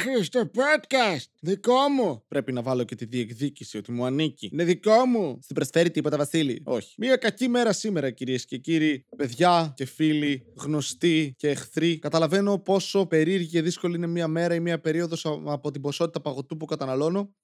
άχρηστο podcast. Δικό μου. Πρέπει να βάλω και τη διεκδίκηση ότι μου ανήκει. Είναι δικό μου. Στην προσφέρει τίποτα, Βασίλη. Όχι. Μία κακή μέρα σήμερα, κυρίες και κύριοι. Παιδιά και φίλοι, γνωστοί και εχθροί. Καταλαβαίνω πόσο περίεργη και δύσκολη είναι μία μέρα ή μία περίοδος από την ποσότητα παγωτού που καταναλώνω.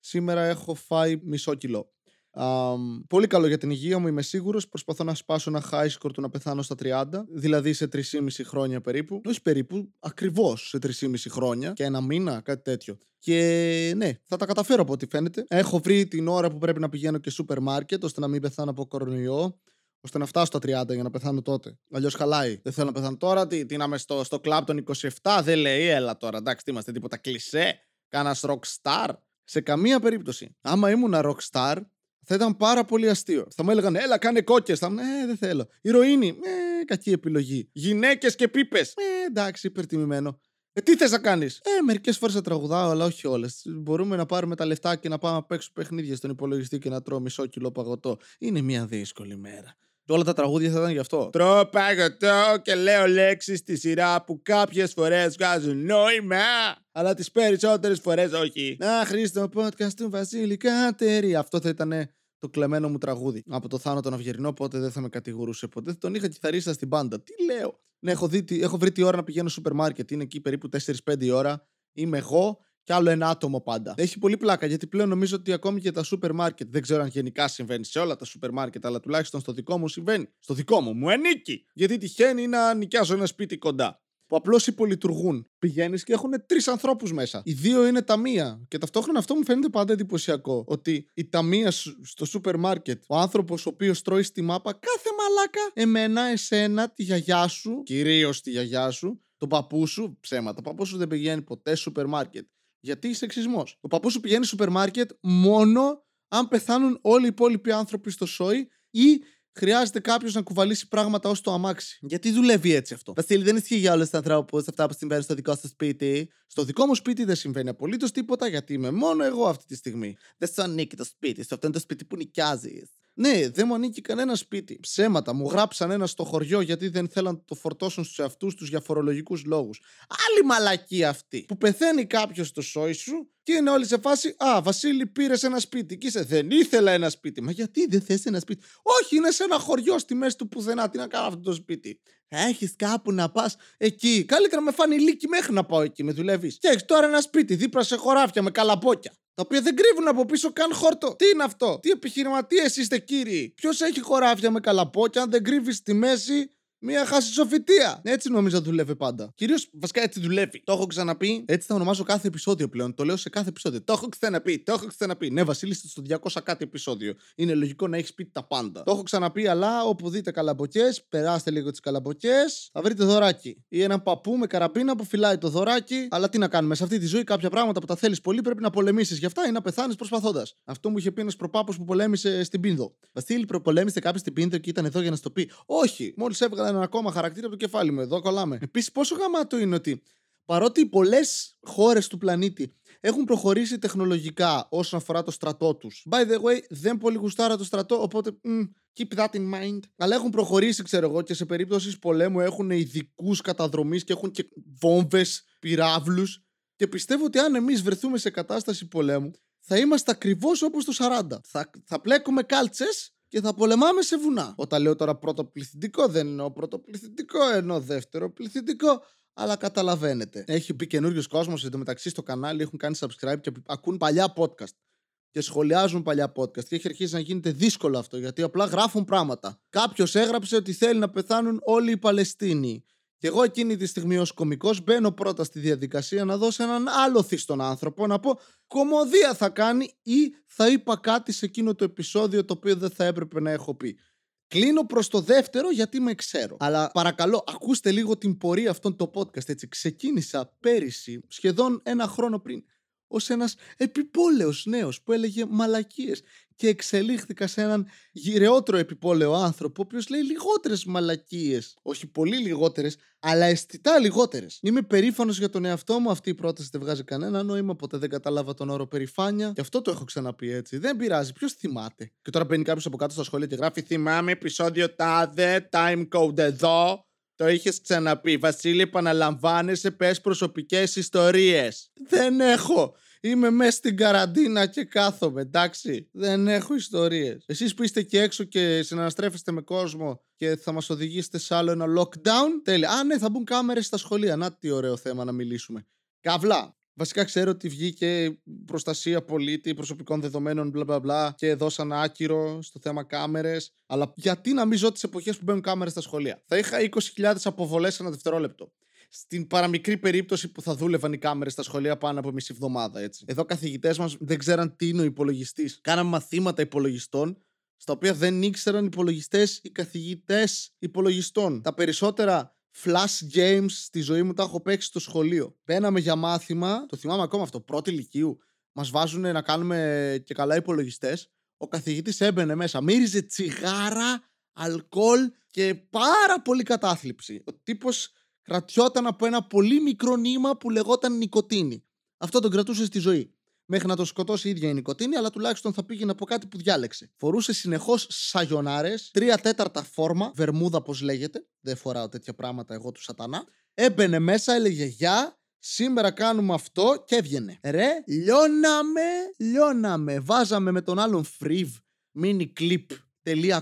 Σήμερα έχω φάει μισό κιλό. Um, πολύ καλό για την υγεία μου, είμαι σίγουρος. Προσπαθώ να σπάσω ένα high score του να πεθάνω στα 30, δηλαδή σε 3,5 χρόνια περίπου. Όχι περίπου, ακριβώς σε 3,5 χρόνια και ένα μήνα, κάτι τέτοιο. Και ναι, θα τα καταφέρω από ό,τι φαίνεται. Έχω βρει την ώρα που πρέπει να πηγαίνω και σούπερ μάρκετ ώστε να μην πεθάνω από κορονοϊό ώστε να φτάσω στα 30 για να πεθάνω τότε. Αλλιώς χαλάει. Δεν θέλω να πεθάνω τώρα. Τι, τι να είμαι στο, στο κλαμπ των 27, δεν λέει, έλα τώρα. Εντάξει, τι είμαστε, τίποτα κλισέ. Κάνα rock star. Σε καμία περίπτωση. Άμα ήμουν rock star, θα ήταν πάρα πολύ αστείο. Θα μου έλεγαν, Έλα, κάνε κόκκες. Θα μου Ε, δεν θέλω. Ηρωίνη. Ε, κακή επιλογή. Γυναίκες και πίπες. Ε, εντάξει, υπερτιμημένο. Ε, τι θες να κάνεις; Ε, μερικές φορές θα τραγουδάω, αλλά όχι όλες. Μπορούμε να πάρουμε τα λεφτά και να πάμε να παίξουμε παιχνίδια στον υπολογιστή και να τρώω μισό κιλό παγωτό. Είναι μια δύσκολη μέρα. Όλα τα τραγούδια θα ήταν γι' αυτό. Τρώω παγωτό και λέω λέξεις στη σειρά που κάποιες φορές βγάζουν νόημα. Αλλά τις περισσότερες φορές όχι. Να, Χρήστο, podcast του Βασίλη Κάτερη. Αυτό θα ήταν το κλεμμένο μου τραγούδι από το Θάνο τον Αυγερινό, οπότε δεν θα με κατηγορούσε ποτέ. Τον είχα κιθαρίστα στην πάντα. Τι λέω; Ναι, έχω, δει, έχω βρει τη ώρα να πηγαίνω στο σούπερ μάρκετ. Είναι εκεί περίπου 4-5 η ώρα. Είμαι εγώ και άλλο ένα άτομο πάντα. Έχει πολύ πλάκα γιατί πλέον νομίζω ότι ακόμη και τα σούπερ μάρκετ, δεν ξέρω αν γενικά συμβαίνει σε όλα τα σούπερ μάρκετ, αλλά τουλάχιστον στο δικό μου συμβαίνει. Στο δικό μου, μου ανήκει. Γιατί τυχαίνει να νοικιάζω ένα σπίτι κοντά που απλώς υπολειτουργούν. Πηγαίνεις και έχουν τρεις ανθρώπους μέσα. Οι δύο είναι ταμεία. Και ταυτόχρονα αυτό μου φαίνεται πάντα εντυπωσιακό. Ότι η ταμεία στο σούπερ μάρκετ, ο άνθρωπος ο οποίος τρώει στη μάπα, κάθε μαλάκα, εμένα, εσένα, τη γιαγιά σου, κυρίως τη γιαγιά σου, τον παππού σου, ψέματα. Ο παππούς σου δεν πηγαίνει ποτέ σούπερ μάρκετ. Γιατί είσαι εξισμός. Ο παππούς σου πηγαίνει σούπερ μάρκετ μόνο αν πεθάνουν όλοι οι υπόλοιποι άνθρωποι στο σόι ή χρειάζεται κάποιος να κουβαλήσει πράγματα ως το αμάξι. Γιατί δουλεύει έτσι αυτό; Βασίλη, δεν ισχύει για όλου του ανθρώπου αυτά που συμβαίνουν στο δικό σας σπίτι. Στο δικό μου σπίτι δεν συμβαίνει απολύτως τίποτα γιατί είμαι μόνο εγώ αυτή τη στιγμή. Δεν σου ανήκει το σπίτι σου. Αυτό είναι το σπίτι που νοικιάζεις. Ναι, δεν μου ανήκει κανένα σπίτι. Ψέματα. Μου γράψαν ένα στο χωριό γιατί δεν θέλαν να το φορτώσουν στους εαυτούς τους για φορολογικούς λόγους. Άλλη μαλακή αυτή. Που πεθαίνει κάποιος στο σόι σου και είναι όλοι σε φάση Α, Βασίλη, πήρες ένα σπίτι. Και είσαι, δεν ήθελα ένα σπίτι. Μα γιατί δεν θες ένα σπίτι. Όχι, είναι σε ένα χωριό στη μέση του πουθενά. Τι να κάνω αυτό το σπίτι. Έχεις κάπου να πας εκεί. Καλύτερα με φάνει λύκη μέχρι να πάω εκεί. Με δουλεύεις. Και έχει τώρα ένα σπίτι δίπλα σε χωράφια με καλαπόκια. Τα οποία δεν κρύβουν από πίσω καν χόρτο. Τι είναι αυτό, τι επιχειρηματίες είστε κύριοι; Ποιος έχει χωράφια με καλαπόκια, αν δεν κρύβεις στη μέση Μία χασισοφιτία. Έτσι νομίζω δουλεύει πάντα. Κυρίως βασικά έτσι δουλεύει. Το έχω ξαναπεί. Έτσι θα ονομάζω κάθε επεισόδιο πλέον. Το λέω σε κάθε επεισόδιο. Το έχω ξαναπεί. Το έχω ξαναπεί. Ναι, Βασίλη, στο 200 κάτι επεισόδιο. Είναι λογικό να έχεις πει τα πάντα. Το έχω ξαναπεί, αλλά όπου δείτε καλαμποκές, περάστε λίγο τις καλαμποκές, θα βρείτε δωράκι. Ή έναν παππού με καραπίνα που φυλάει το δωράκι. Αλλά τι να κάνουμε. Σε αυτή τη ζωή κάποια πράγματα που τα θέλεις πολύ πρέπει να πολεμήσεις γι' αυτά ή να πεθάνεις προσπαθώντας. Αυτό μου είχε πει ένας προπάπος που πολέμησε στην Πίνδο. Βασίλη, προπολέμησε κάποιος στην Πίνδο και ήταν εδώ για να στο πει. Όχι, μόλις έβγαλε έναν ακόμα χαρακτήρα από το κεφάλι μου. Εδώ κολλάμε. Επίσης, πόσο γαμάτο είναι ότι παρότι πολλές χώρες του πλανήτη έχουν προχωρήσει τεχνολογικά όσον αφορά το στρατό τους. By the way, δεν πολύ γουστάρα το στρατό, οπότε mm, keep that in mind. Αλλά έχουν προχωρήσει, ξέρω εγώ, και σε περίπτωσης πολέμου έχουν ειδικούς καταδρομής και έχουν και βόμβες, πυράβλους. Και πιστεύω ότι αν εμείς βρεθούμε σε κατάσταση πολέμου, θα είμαστε ακριβώς όπως το 40. Θα, θα πλέκουμε κάλτσες και θα πολεμάμε σε βουνά. Όταν λέω τώρα πρώτο πληθυντικό, δεν εννοώ πρώτο πληθυντικό, εννοώ δεύτερο πληθυντικό. Αλλά καταλαβαίνετε. Έχει πει καινούριο κόσμος εντωμεταξύ στο κανάλι, έχουν κάνει subscribe και ακούν παλιά podcast. Και σχολιάζουν παλιά podcast. Και έχει αρχίσει να γίνεται δύσκολο αυτό γιατί απλά γράφουν πράγματα. Κάποιος έγραψε ότι θέλει να πεθάνουν όλοι οι Παλαιστίνοι. Και εγώ εκείνη τη στιγμή ως κωμικός μπαίνω πρώτα στη διαδικασία να δώσω έναν άλλο στον άνθρωπο να πω κομμωδία θα κάνει ή θα είπα κάτι σε εκείνο το επεισόδιο το οποίο δεν θα έπρεπε να έχω πει. Κλείνω προς το δεύτερο γιατί με ξέρω. Αλλά παρακαλώ, ακούστε λίγο την πορεία αυτών το podcast. Έτσι, ξεκίνησα πέρυσι, σχεδόν ένα χρόνο πριν, ως ένας επιπόλαιος νέος που έλεγε μαλακίες και εξελίχθηκα σε έναν γυρεότερο επιπόλαιο άνθρωπο, ο οποίος λέει λιγότερες μαλακίες. Όχι πολύ λιγότερες, αλλά αισθητά λιγότερες. Είμαι περήφανος για τον εαυτό μου. Αυτή η πρόταση δεν βγάζει κανένα νόημα. Ποτέ δεν κατάλαβα τον όρο περηφάνεια. Και αυτό το έχω ξαναπεί έτσι. Δεν πειράζει. Ποιος θυμάται. Και τώρα μπαίνει κάποιος από κάτω στα σχόλια και γράφει Θυμάμαι επεισόδιο τάδε, time code εδώ. Το είχες ξαναπεί. Βασίλη, επαναλαμβάνεσαι, πες προσωπικές ιστορίες. Δεν έχω. Είμαι μέσα στην καραντίνα και κάθομαι, εντάξει. Δεν έχω ιστορίες. Εσείς που είστε και έξω και συναναστρέφεστε με κόσμο και θα μας οδηγήσετε σε άλλο ένα lockdown. Τέλεια. Α, ναι, θα μπουν κάμερες στα σχολεία. Να τι ωραίο θέμα να μιλήσουμε. Καβλά. Βασικά ξέρω ότι βγήκε προστασία πολίτη προσωπικών δεδομένων μπλα μπλα μπλα και δώσαν άκυρο στο θέμα κάμερες. Αλλά γιατί να μην ζω τις εποχές που μπαίνουν κάμερες στα σχολεία; Θα είχα 20.000 αποβολές ένα δευτερόλεπτο. Στην παραμικρή περίπτωση που θα δούλευαν οι κάμερες στα σχολεία πάνω από μισή εβδομάδα, έτσι. Εδώ καθηγητές μας δεν ξέραν τι είναι ο υπολογιστής. Κάναμε μαθήματα υπολογιστών στα οποία δεν ήξεραν υπολογιστές οι καθηγητές υπολογιστών. Τα περισσότερα flash games στη ζωή μου τα έχω παίξει στο σχολείο. Μπαίναμε για μάθημα, το θυμάμαι ακόμα αυτό, πρώτη ηλικίου. Μας βάζουν να κάνουμε και καλά υπολογιστές. Ο καθηγητής έμπαινε μέσα, μύριζε τσιγάρα, αλκοόλ και πάρα πολύ κατάθλιψη. Ο τύπος κρατιόταν από ένα πολύ μικρό νήμα που λεγόταν νοικοτήνη. Αυτό τον κρατούσε στη ζωή. Μέχρι να το σκοτώσει η ίδια η νοικοτήνη, αλλά τουλάχιστον θα πήγαινε από κάτι που διάλεξε. Φορούσε συνεχώς σαγιονάρες, τρία τέταρτα φόρμα, βερμούδα πώς λέγεται. Δεν φοράω τέτοια πράγματα εγώ του σατανά. Έμπαινε μέσα, έλεγε Γεια, Σήμερα κάνουμε αυτό και έβγαινε. Ρε, λιώναμε, λιώναμε. Βάζαμε με τον άλλον φρίβ, mini clip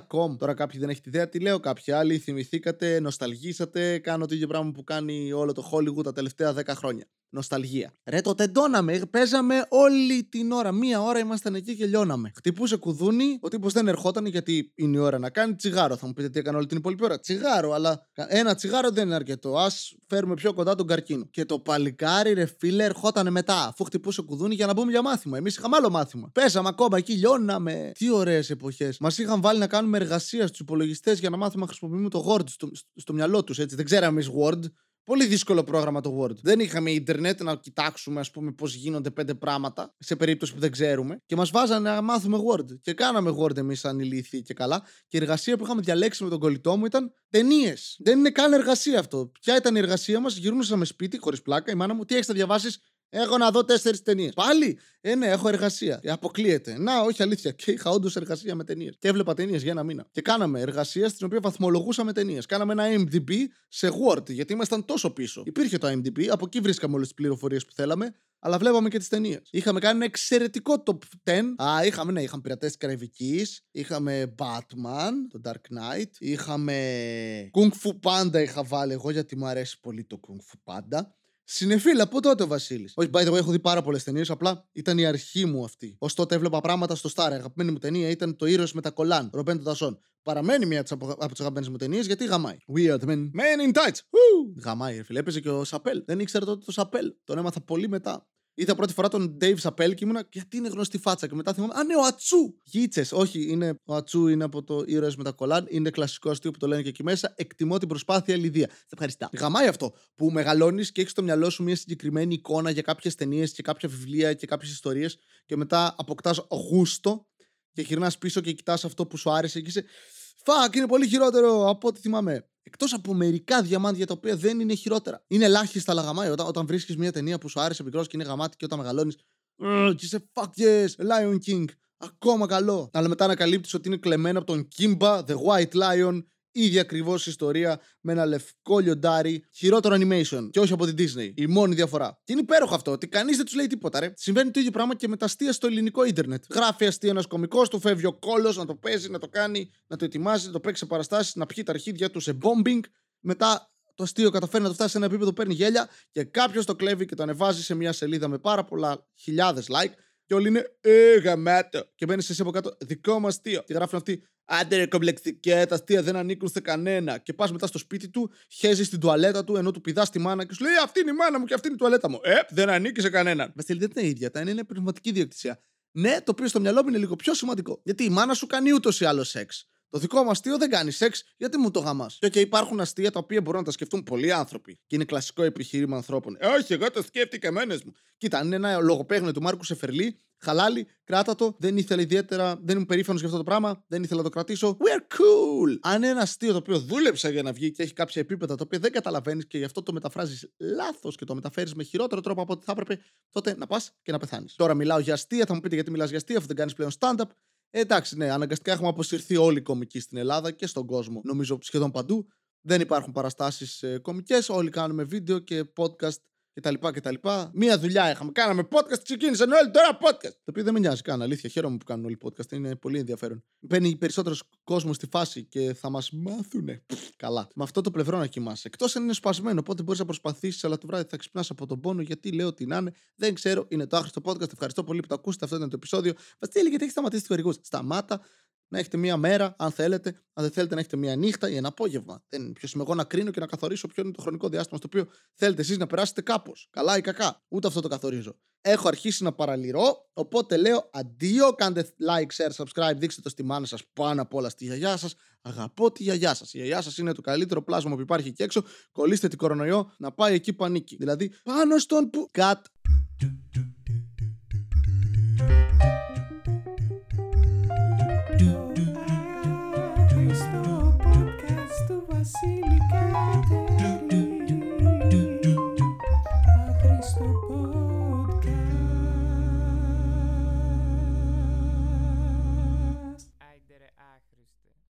.com. Τώρα κάποιοι δεν έχετε ιδέα τι λέω, κάποιοι άλλοι θυμηθήκατε, νοσταλγήσατε, κάνω το ίδιο πράγμα που κάνει όλο το Hollywood τα τελευταία 10 χρόνια. Νοσταλγία. Ρε, το τεντώναμε. Παίζαμε όλη την ώρα. Μία ώρα ήμασταν εκεί και λιώναμε. Χτυπούσε κουδούνι. Ο τύπος δεν ερχόταν γιατί είναι η ώρα να κάνει τσιγάρο. Θα μου πείτε τι έκανε όλη την υπόλοιπη ώρα. Τσιγάρο, αλλά ένα τσιγάρο δεν είναι αρκετό. Α φέρουμε πιο κοντά τον καρκίνο. Και το παλικάρι, ρε φίλε, ερχόταν μετά. Αφού χτυπούσε κουδούνι για να μπούμε για μάθημα. Εμείς είχαμε άλλο μάθημα. Πέσαμε ακόμα εκεί, λιώναμε. Τι ωραίες εποχές. Μας είχαν βάλει να κάνουμε εργασία στους υπολογιστές για να μάθουμε να χρησιμοποιούμε το Word στο, στο, στο μυαλό τους. Δεν ξέραμε εμείς Word. Πολύ δύσκολο πρόγραμμα το Word. Δεν είχαμε ίντερνετ να κοιτάξουμε, ας πούμε, πώς γίνονται πέντε πράγματα σε περίπτωση που δεν ξέρουμε. Και μας βάζανε να μάθουμε Word. Και κάναμε Word εμείς σαν ηλίθιοι και καλά. Και η εργασία που είχαμε διαλέξει με τον κολλητό μου ήταν ταινίες. Δεν είναι καν εργασία αυτό. Ποια ήταν η εργασία μας, γυρνούσαμε σπίτι, χωρίς πλάκα. Η μάνα μου, τι έχεις να διαβάσεις, Έχω να δω τέσσερις ταινίες. Πάλι! Ε, ναι, έχω εργασία. Ε, αποκλείεται. Να, όχι αλήθεια. Και είχα όντως εργασία με ταινίες. Και έβλεπα ταινίες για ένα μήνα. Και κάναμε εργασία στην οποία βαθμολογούσαμε ταινίες. Κάναμε ένα IMDb σε Word, γιατί ήμασταν τόσο πίσω. Υπήρχε το IMDb, από εκεί βρίσκαμε όλες τις πληροφορίες που θέλαμε, αλλά βλέπαμε και τις ταινίες. Είχαμε κάνει ένα εξαιρετικό top 10. Α, είχαμε, ναι, είχαμε πειρατές Καραϊβική, είχαμε Batman, το Dark Knight, είχαμε Kung Fu Panda είχα βάλει εγώ γιατί μου αρέσει πολύ το Kung Fu Panda. Συνεφίλ, από τότε ο Βασίλης; Όχι, by the way, έχω δει πάρα πολλές ταινίες. Απλά ήταν η αρχή μου αυτή. Ω τότε έβλεπα πράγματα στο Star. Η αγαπημένη μου ταινία ήταν το ήρωα με τα κολάν, Ρομπέντο Δασόν. Παραμένει μία από τις αγαπημένες μου ταινίες γιατί γαμάει. We are the men. Men in tights. Woo! Γαμάει, φίλε. Έπαιζε και ο Σαπέλ. Δεν ήξερα τότε το Σαπέλ. Τον έμαθα πολύ μετά. Είδα πρώτη φορά τον Dave Chappelle και ήμουνα γιατί είναι γνωστή φάτσα. Και μετά θυμάμαι, Α, ναι, ο Ατσού! Γίτσες, όχι, είναι, ο Ατσού είναι από το ήρωες με τα κολάν. Είναι κλασικό αστείο που το λένε και εκεί μέσα. Εκτιμώ την προσπάθεια Λιδία. Σε ευχαριστά. Γαμάει αυτό που μεγαλώνεις και έχεις στο μυαλό σου μια συγκεκριμένη εικόνα για κάποιες ταινίες και κάποια βιβλία και κάποιες ιστορίες και μετά αποκτάς γούστο και γυρνάς πίσω και κοιτάς αυτό που σου άρεσε και είσαι. Φακ, είναι πολύ χειρότερο από ό,τι θυμάμαι. Εκτός από μερικά διαμάντια τα οποία δεν είναι χειρότερα. Είναι ελάχιστα λαγαμάει. Όταν, όταν βρίσκεις μια ταινία που σου άρεσε μικρός και είναι γαμάτι και όταν μεγαλώνεις. Και είσαι fuck yes, Lion King. Ακόμα καλό. Αλλά μετά ανακαλύπτεις ότι είναι κλεμμένο από τον Kimba, The White Lion, ίδια ακριβώς ιστορία με ένα λευκό λιοντάρι, χειρότερο animation και όχι από την Disney. Η μόνη διαφορά. Και είναι υπέροχο αυτό, ότι κανείς δεν τους λέει τίποτα, ρε. Συμβαίνει το ίδιο πράγμα και με τα αστεία στο ελληνικό ίντερνετ. Γράφει αστεία ένας κωμικός, του φεύγει ο κόλος να το παίζει, να το κάνει, να το ετοιμάζει, να το παίξει σε παραστάσεις, να πιει τα αρχίδια του σε bombing. Μετά το αστείο καταφέρει να το φτάσει σε ένα επίπεδο, παίρνει γέλια και κάποιος το κλέβει και το ανεβάζει σε μια σελίδα με πάρα πολλά χιλιάδες like. Και όλοι είναι Ε, γαμάτο. Και μπαίνεις εσύ από κάτω, δικό μα αστείο. Και γράφουν αυτοί, Άντε ρε κομπλεξικέ, τα αστεία δεν ανήκουν σε κανένα. Και πας μετά στο σπίτι του, χέζεις στην τουαλέτα του, ενώ του πηδάς τη μάνα και σου λέει Αυτή είναι η μάνα μου και αυτή είναι η τουαλέτα μου. Ε, δεν ανήκει σε κανέναν. Βασίλη, δεν είναι ίδια. Τα είναι πνευματική διοκτησία. Ναι, το οποίο στο μυαλό μου είναι λίγο πιο σημαντικό. Γιατί η μάνα σου κάνει ούτως ή άλλως σεξ. Το δικό μου αστείο δεν κάνει σεξ, γιατί μου το γαμάς. Και okay, υπάρχουν αστεία τα οποία μπορούν να τα σκεφτούν πολλοί άνθρωποι. Και είναι κλασικό επιχείρημα ανθρώπων. Ε, όχι, εγώ το σκέφτηκα μένε μου. Κοίτα, αν είναι ένα λογοπαίγνιο του Μάρκου Σεφερλί, χαλάλι, κράτα το. Δεν ήθελε ιδιαίτερα, δεν ήμουν περήφανος για αυτό το πράγμα. Δεν ήθελα να το κρατήσω. We're cool. Αν είναι ένα αστείο το οποίο δούλεψα για να βγει και έχει κάποια επίπεδα τα οποία δεν καταλαβαίνεις και γι' αυτό το μεταφράζεις λάθος και το μεταφέρεις με χειρότερο τρόπο από ό,τι θα έπρεπε, τότε να πας και να πεθάνεις. Τώρα μιλάω για αστεία, θα μου πείτε γιατί μιλάς για αστεία, αφού δεν κάνεις πλέον stand-up. Ε, εντάξει, ναι, αναγκαστικά έχουμε αποσυρθεί όλοι οι κομικοί στην Ελλάδα και στον κόσμο. Νομίζω σχεδόν παντού. Δεν υπάρχουν παραστάσεις ε, κομικές. Όλοι κάνουμε βίντεο και podcast κτλ. κτλ. Μία δουλειά είχαμε. Κάναμε podcast, ξεκίνησαν όλοι τώρα podcast. Το οποίο δεν με νοιάζει καν. Αλήθεια, χαίρομαι που κάνουν όλοι podcast. Είναι πολύ ενδιαφέρον. Μπαίνει περισσότερος κόσμος στη φάση και θα μας μάθουνε. Καλά. Με αυτό το πλευρό να κοιμάσαι. Εκτός αν είναι σπασμένο. Οπότε μπορείς να προσπαθήσεις, αλλά το βράδυ θα ξυπνάς από τον πόνο. Γιατί λέω ότι να είναι. Δεν ξέρω. Είναι το άχρηστο podcast. Ευχαριστώ πολύ που το ακούσετε. Αυτό ήταν το επεισόδιο. Βασίλη, γιατί έχει σταματήσει τους χορηγούς. Σταμάτα να έχετε μία μέρα, αν θέλετε. Αν δεν θέλετε να έχετε μία νύχτα ή ένα απόγευμα. Δεν είναι ποιο είμαι εγώ να κρίνω και να καθορίσω ποιο είναι το χρονικό διάστημα στο οποίο θέλετε εσείς να περάσετε κάπως. Καλά ή κακά. Ούτε αυτό το καθορίζω. Έχω αρχίσει να παραλυρώ, οπότε λέω αντίο. Κάντε like, share, subscribe, δείξτε το στη μάνα σας πάνω απ' όλα στη γιαγιά σας. Αγαπώ τη γιαγιά σας. Η γιαγιά σας είναι το καλύτερο πλάσμα που υπάρχει εκεί έξω. Κολλήστε την κορονοϊό να πάει εκεί που ανήκει. Δηλαδή πάνω στον που. Cut